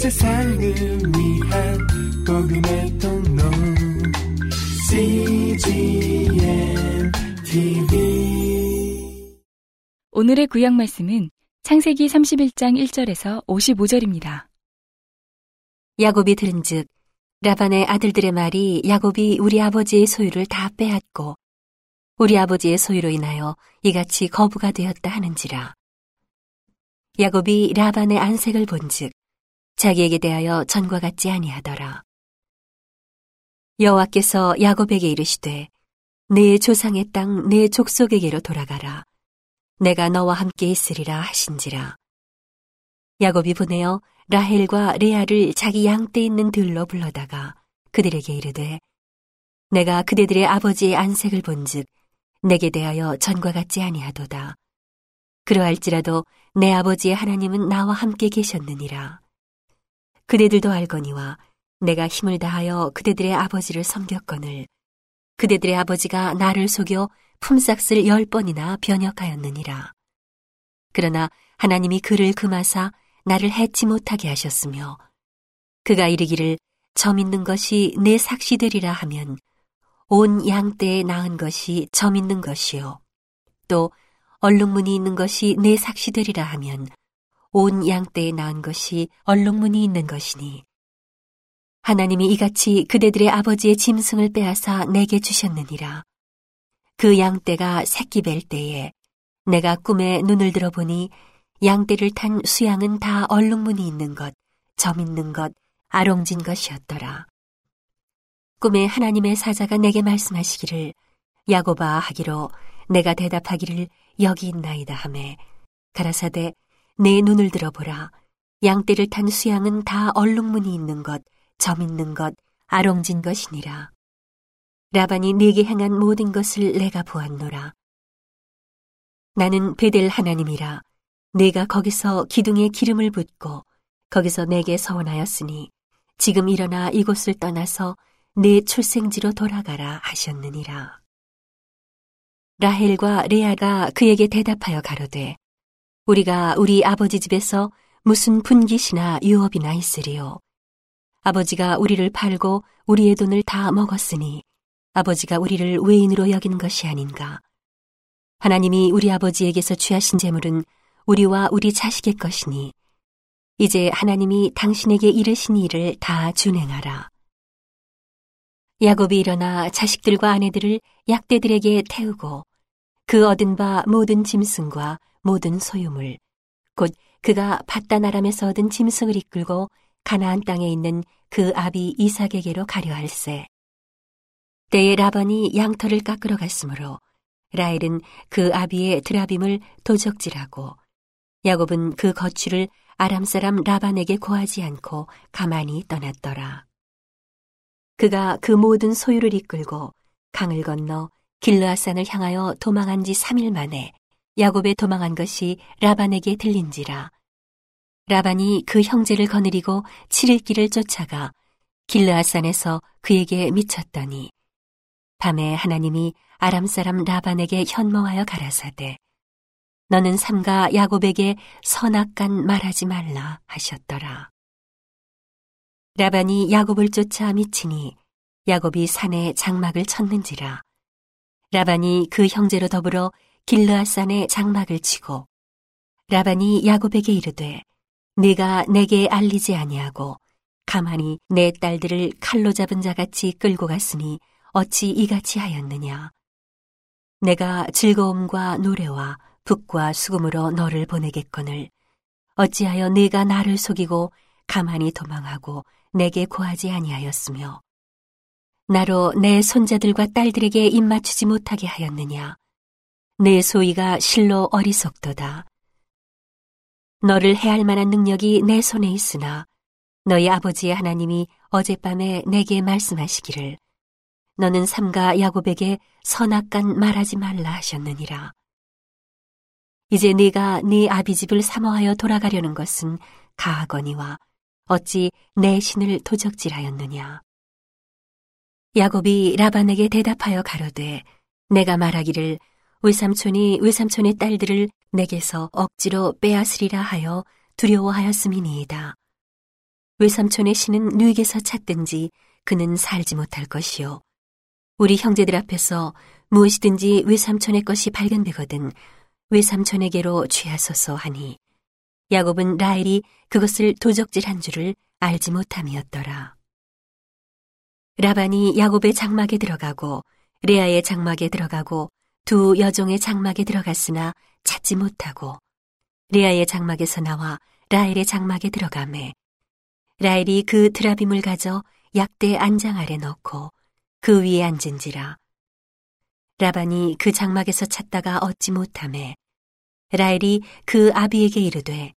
세상을 위한 복음의 통로 CGM TV 오늘의 구약 말씀은 창세기 31장 1절에서 55절입니다. 야곱이 들은즉 라반의 아들들의 말이 야곱이 우리 아버지의 소유를 다 빼앗고 우리 아버지의 소유로 인하여 이같이 거부가 되었다 하는지라. 야곱이 라반의 안색을 본즉 자기에게 대하여 전과 같지 아니하더라. 여호와께서 야곱에게 이르시되 내 조상의 땅내 족속에게로 돌아가라. 내가 너와 함께 있으리라 하신지라. 야곱이 보내어 라헬과 레아를 자기 양떼 있는 들로 불러다가 그들에게 이르되 내가 그대들의 아버지의 안색을 본즉 내게 대하여 전과 같지 아니하도다. 그러할지라도 내 아버지의 하나님은 나와 함께 계셨느니라. 그대들도 알거니와 내가 힘을 다하여 그대들의 아버지를 섬겼거늘 그대들의 아버지가 나를 속여 품삯을 열 번이나 변역하였느니라. 그러나 하나님이 그를 금하사 나를 해치 못하게 하셨으며 그가 이르기를 점 있는 것이 내 삭시 되리라 하면 온 양떼에 낳은 것이 점 있는 것이요 또 얼룩무늬 있는 것이 내 삭시 되리라 하면 온 양떼에 낳은 것이 얼룩무늬 있는 것이니 하나님이 이같이 그대들의 아버지의 짐승을 빼앗아 내게 주셨느니라 그 양떼가 새끼 뵐 때에 내가 꿈에 눈을 들어보니 양떼를 탄 수양은 다 얼룩무늬 있는 것, 점 있는 것, 아롱진 것이었더라. 꿈에 하나님의 사자가 내게 말씀하시기를 야고바 하기로 내가 대답하기를 여기 있나이다 하매 가라사대 내 눈을 들어보라 양떼를 탄 수양은 다 얼룩무늬 있는 것, 점 있는 것, 아롱진 것이니라. 라반이 내게 행한 모든 것을 내가 보았노라. 나는 베델 하나님이라 내가 거기서 기둥에 기름을 붓고 거기서 내게 서원하였으니 지금 일어나 이곳을 떠나서 내 출생지로 돌아가라 하셨느니라. 라헬과 레아가 그에게 대답하여 가로되 우리가 우리 아버지 집에서 무슨 분깃이나 유업이나 있으리요. 아버지가 우리를 팔고 우리의 돈을 다 먹었으니 아버지가 우리를 외인으로 여긴 것이 아닌가. 하나님이 우리 아버지에게서 취하신 재물은 우리와 우리 자식의 것이니 이제 하나님이 당신에게 이르신 일을 다 준행하라. 야곱이 일어나 자식들과 아내들을 약대들에게 태우고 그 얻은 바 모든 짐승과 모든 소유물 곧 그가 바다나람에서 얻은 짐승을 이끌고 가나안 땅에 있는 그 아비 이삭에게로 가려 할세. 때에 라반이 양털을 깎으러 갔으므로 라헬은 그 아비의 드라빔을 도적질하고 야곱은 그 거취를 아람 사람 라반에게 고하지 않고 가만히 떠났더라. 그가 그 모든 소유를 이끌고 강을 건너 길르아산을 향하여 도망한 지 3일 만에 야곱에 도망한 것이 라반에게 들린지라. 라반이 그 형제를 거느리고 7일 길을 쫓아가 길르아산에서 그에게 미쳤더니 밤에 하나님이 아람 사람 라반에게 현몽하여 가라사대 너는 삼가 야곱에게 선악간 말하지 말라 하셨더라. 라반이 야곱을 쫓아 미치니 야곱이 산에 장막을 쳤는지라. 라반이 그 형제로 더불어 길르아산에 장막을 치고 라반이 야곱에게 이르되 네가 내게 알리지 아니하고 가만히 내 딸들을 칼로 잡은 자같이 끌고 갔으니 어찌 이같이 하였느냐? 내가 즐거움과 노래와 북과 수금으로 너를 보내겠거늘. 어찌하여 네가 나를 속이고 가만히 도망하고 내게 고하지 아니하였으며 나로 내 손자들과 딸들에게 입맞추지 못하게 하였느냐 내 소위가 실로 어리석도다 너를 해할 만한 능력이 내 손에 있으나 너희 아버지의 하나님이 어젯밤에 내게 말씀하시기를 너는 삼가 야곱에게 선악간 말하지 말라 하셨느니라. 이제 네가 네 아비 집을 사모하여 돌아가려는 것은 가하거니와 어찌 내 신을 도적질하였느냐. 야곱이 라반에게 대답하여 가로되 내가 말하기를 외삼촌이 외삼촌의 딸들을 내게서 억지로 빼앗으리라 하여 두려워하였음이니이다. 외삼촌의 신은 누에게서 찾든지 그는 살지 못할 것이요. 우리 형제들 앞에서 무엇이든지 외삼촌의 것이 발견되거든 외삼촌에게로 취하소서 하니 야곱은 라헬이 그것을 도적질한 줄을 알지 못함이었더라. 라반이 야곱의 장막에 들어가고 레아의 장막에 들어가고 두 여종의 장막에 들어갔으나 찾지 못하고 레아의 장막에서 나와 라헬의 장막에 들어가매 라헬이 그 드라빔을 가져 약대 안장 아래 넣고 그 위에 앉은지라 라반이 그 장막에서 찾다가 얻지 못함에 라헬이 그 아비에게 이르되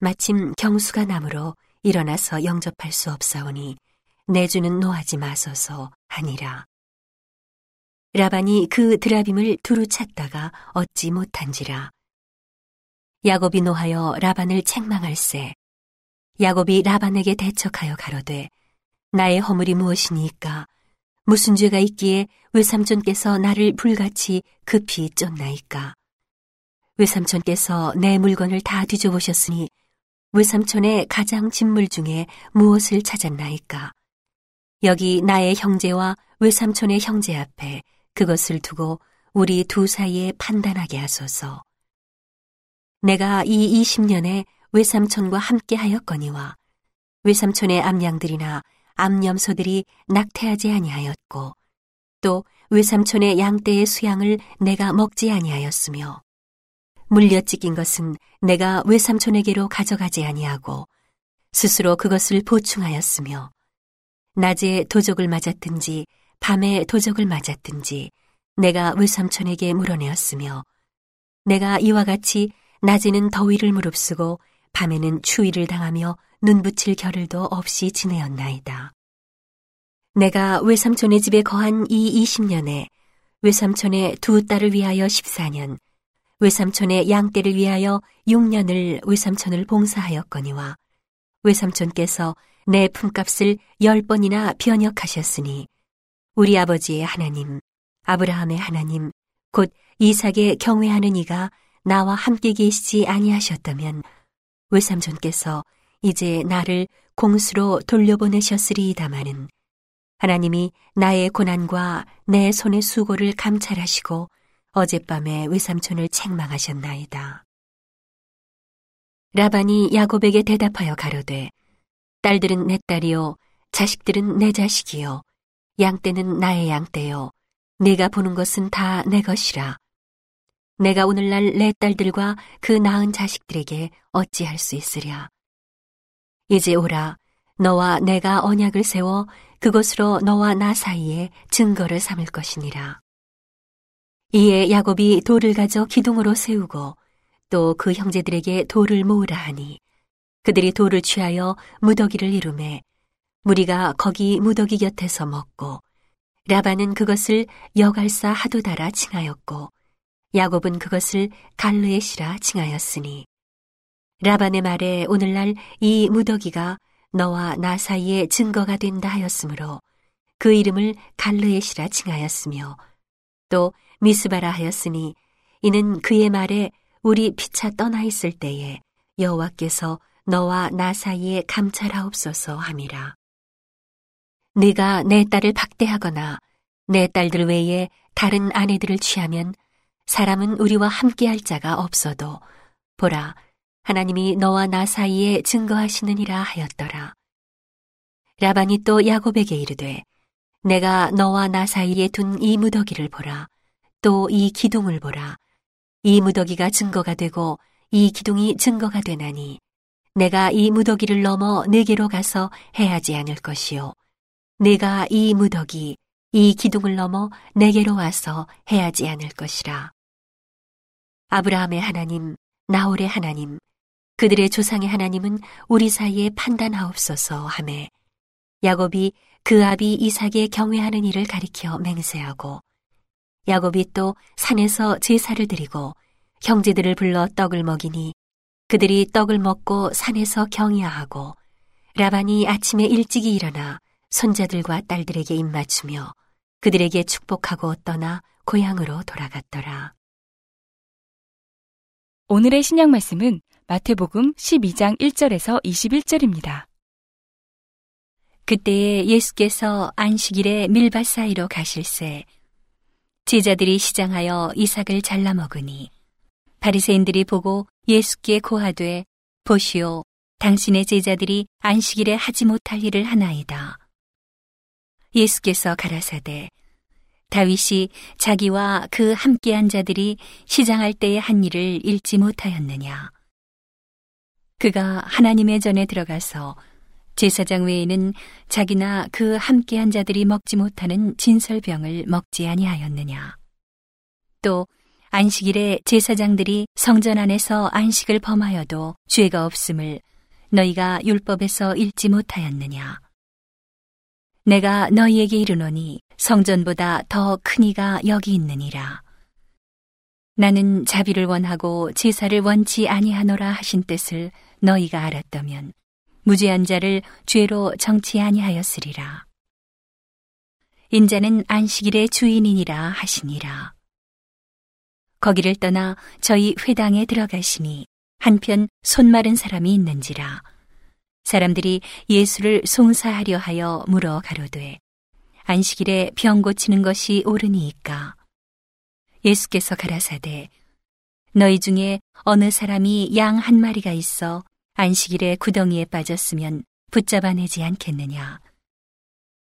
마침 경수가 나므로 일어나서 영접할 수 없사오니 내 주는 노하지 마소서 하니라. 라반이 그 드라빔을 두루 찾다가 얻지 못한지라. 야곱이 노하여 라반을 책망할세. 야곱이 라반에게 대척하여 가로되 나의 허물이 무엇이니까 무슨 죄가 있기에 외삼촌께서 나를 불같이 급히 쫓나이까 외삼촌께서 내 물건을 다 뒤져보셨으니 외삼촌의 가장 진물 중에 무엇을 찾았나이까 여기 나의 형제와 외삼촌의 형제 앞에 그것을 두고 우리 두 사이에 판단하게 하소서. 내가 이 20년에 외삼촌과 함께 하였거니와 외삼촌의 암양들이나 암염소들이 낙태하지 아니하였고 또 외삼촌의 양떼의 수양을 내가 먹지 아니하였으며 물려 찢긴 것은 내가 외삼촌에게로 가져가지 아니하고 스스로 그것을 보충하였으며 낮에 도적을 맞았든지 밤에 도적을 맞았든지 내가 외삼촌에게 물어내었으며 내가 이와 같이 낮에는 더위를 무릅쓰고 밤에는 추위를 당하며 눈붙일 겨를도 없이 지내었나이다. 내가 외삼촌의 집에 거한 이 20년에 외삼촌의 두 딸을 위하여 14년, 외삼촌의 양떼를 위하여 6년을 외삼촌을 봉사하였거니와 외삼촌께서 내 품값을 열 번이나 변역하셨으니 우리 아버지의 하나님, 아브라함의 하나님, 곧 이삭의 경외하는 이가 나와 함께 계시지 아니하셨다면 외삼촌께서 이제 나를 공수로 돌려보내셨으리이다마는 하나님이 나의 고난과 내 손의 수고를 감찰하시고 어젯밤에 외삼촌을 책망하셨나이다. 라반이 야곱에게 대답하여 가로되 딸들은 내 딸이요 자식들은 내 자식이요 양떼는 나의 양떼요 네가 보는 것은 다 내 것이라 내가 오늘날 내 딸들과 그 낳은 자식들에게 어찌할 수 있으랴 이제 오라 너와 내가 언약을 세워 그것으로 너와 나 사이에 증거를 삼을 것이니라. 이에 야곱이 돌을 가져 기둥으로 세우고 또 그 형제들에게 돌을 모으라 하니 그들이 돌을 취하여 무더기를 이루매 무리가 거기 무더기 곁에서 먹고 라반은 그것을 여갈사 하도다라 칭하였고 야곱은 그것을 갈르에시라 칭하였으니 라반의 말에 오늘날 이 무더기가 너와 나 사이에 증거가 된다 하였으므로 그 이름을 갈르에시라 칭하였으며 또 미스바라 하였으니 이는 그의 말에 우리 피차 떠나 있을 때에 여호와께서 너와 나 사이에 감찰하옵소서 함이라. 네가 내 딸을 박대하거나 내 딸들 외에 다른 아내들을 취하면 사람은 우리와 함께할 자가 없어도 보라 하나님이 너와 나 사이에 증거하시느니라 하였더라. 라반이 또 야곱에게 이르되 내가 너와 나 사이에 둔 이 무더기를 보라. 또 이 기둥을 보라. 이 무더기가 증거가 되고 이 기둥이 증거가 되나니 내가 이 무더기를 넘어 내게로 가서 해하지 않을 것이요. 내가 이 무더기, 이 기둥을 넘어 내게로 와서 해하지 않을 것이라. 아브라함의 하나님, 나홀의 하나님, 그들의 조상의 하나님은 우리 사이에 판단하옵소서 하매 야곱이 그 아비 이삭의 경외하는 일을 가리켜 맹세하고 야곱이 또 산에서 제사를 드리고 형제들을 불러 떡을 먹이니 그들이 떡을 먹고 산에서 경야하고 라반이 아침에 일찍이 일어나 손자들과 딸들에게 입맞추며 그들에게 축복하고 떠나 고향으로 돌아갔더라. 오늘의 신약 말씀은 마태복음 12장 1절에서 21절입니다. 그때에 예수께서 안식일에 밀밭 사이로 가실새 제자들이 시장하여 이삭을 잘라 먹으니 바리새인들이 보고 예수께 고하되 보시오 당신의 제자들이 안식일에 하지 못할 일을 하나이다. 예수께서 가라사대 다윗이 자기와 그 함께한 자들이 시장할 때의 한 일을 잃지 못하였느냐. 그가 하나님의 전에 들어가서 제사장 외에는 자기나 그 함께한 자들이 먹지 못하는 진설병을 먹지 아니하였느냐. 또 안식일에 제사장들이 성전 안에서 안식을 범하여도 죄가 없음을 너희가 율법에서 읽지 못하였느냐. 내가 너희에게 이르노니 성전보다 더 큰 이가 여기 있느니라. 나는 자비를 원하고 제사를 원치 아니하노라 하신 뜻을 너희가 알았다면 무죄한 자를 죄로 정치 아니하였으리라. 인자는 안식일의 주인이니라 하시니라. 거기를 떠나 저희 회당에 들어가시니 한편 손 마른 사람이 있는지라. 사람들이 예수를 송사하려 하여 물어 가로되 안식일에 병 고치는 것이 옳으니이까? 예수께서 가라사대 너희 중에 어느 사람이 양 한 마리가 있어 안식일에 구덩이에 빠졌으면 붙잡아내지 않겠느냐?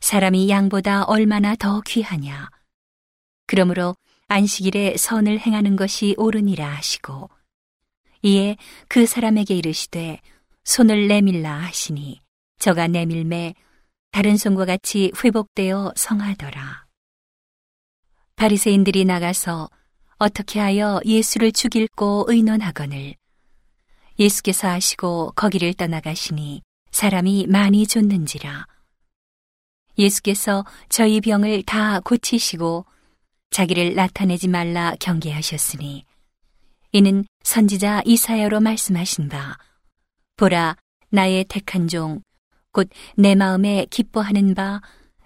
사람이 양보다 얼마나 더 귀하냐? 그러므로 안식일에 선을 행하는 것이 옳으니라 하시고 이에 그 사람에게 이르시되 손을 내밀라 하시니 저가 내밀매 다른 손과 같이 회복되어 성하더라. 바리새인들이 나가서 어떻게 하여 예수를 죽일고 의논하거늘 예수께서 하시고 거기를 떠나가시니 사람이 많이 줬는지라 예수께서 저희 병을 다 고치시고 자기를 나타내지 말라 경계하셨으니 이는 선지자 이사야로 말씀하신 바 보라 나의 택한 종 곧 내 마음에 기뻐하는 바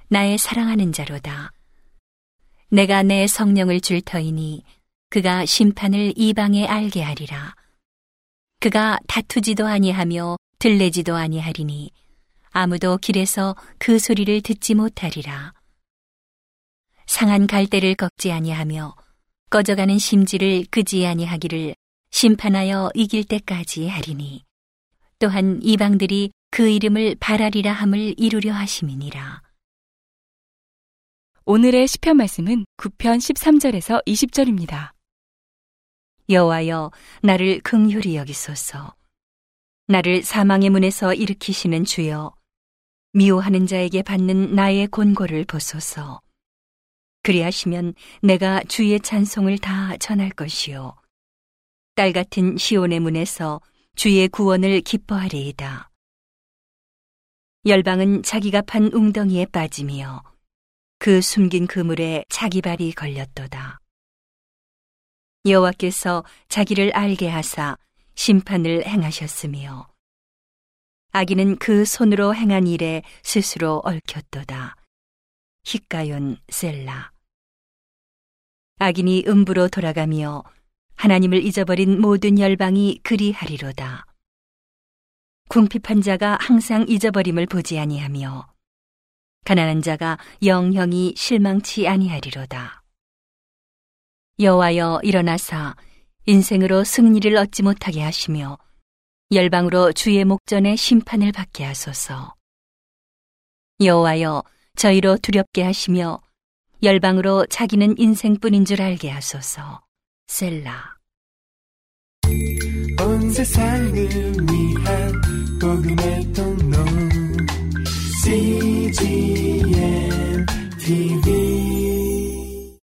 나의 사랑하는 자로다. 내가 내 성령을 줄 터이니 그가 심판을 이방에 알게 하리라. 그가 다투지도 아니하며 들레지도 아니하리니 아무도 길에서 그 소리를 듣지 못하리라 상한 갈대를 꺾지 아니하며 꺼져가는 심지를 끄지 아니하기를 심판하여 이길 때까지 하리니 또한 이방들이 그 이름을 바라리라 함을 이루려 하심이니라. 오늘의 시편 말씀은 9편 13절에서 20절입니다. 여호와여 나를 긍휼히 여기소서. 나를 사망의 문에서 일으키시는 주여 미워하는 자에게 받는 나의 곤고를 보소서. 그리하시면 내가 주의 찬송을 다 전할 것이요 딸 같은 시온의 문에서 주의 구원을 기뻐하리이다. 열방은 자기가 판 웅덩이에 빠지며 그 숨긴 그물에 자기 발이 걸렸도다. 여호와께서 자기를 알게 하사 심판을 행하셨으며 아기는 그 손으로 행한 일에 스스로 얽혔도다. 히가연 셀라 악인이 음부로 돌아가며 하나님을 잊어버린 모든 열방이 그리하리로다. 궁핍한 자가 항상 잊어버림을 보지 아니하며 가난한 자가 영영이 실망치 아니하리로다. 여호와여 일어나사 인생으로 승리를 얻지 못하게 하시며 열방으로 주의 목전에 심판을 받게 하소서. 여호와여 저희로 두렵게 하시며 열방으로 자기는 인생뿐인 줄 알게 하소서. 셀라. 온 세상을 위한 복음의 통로 CGM TV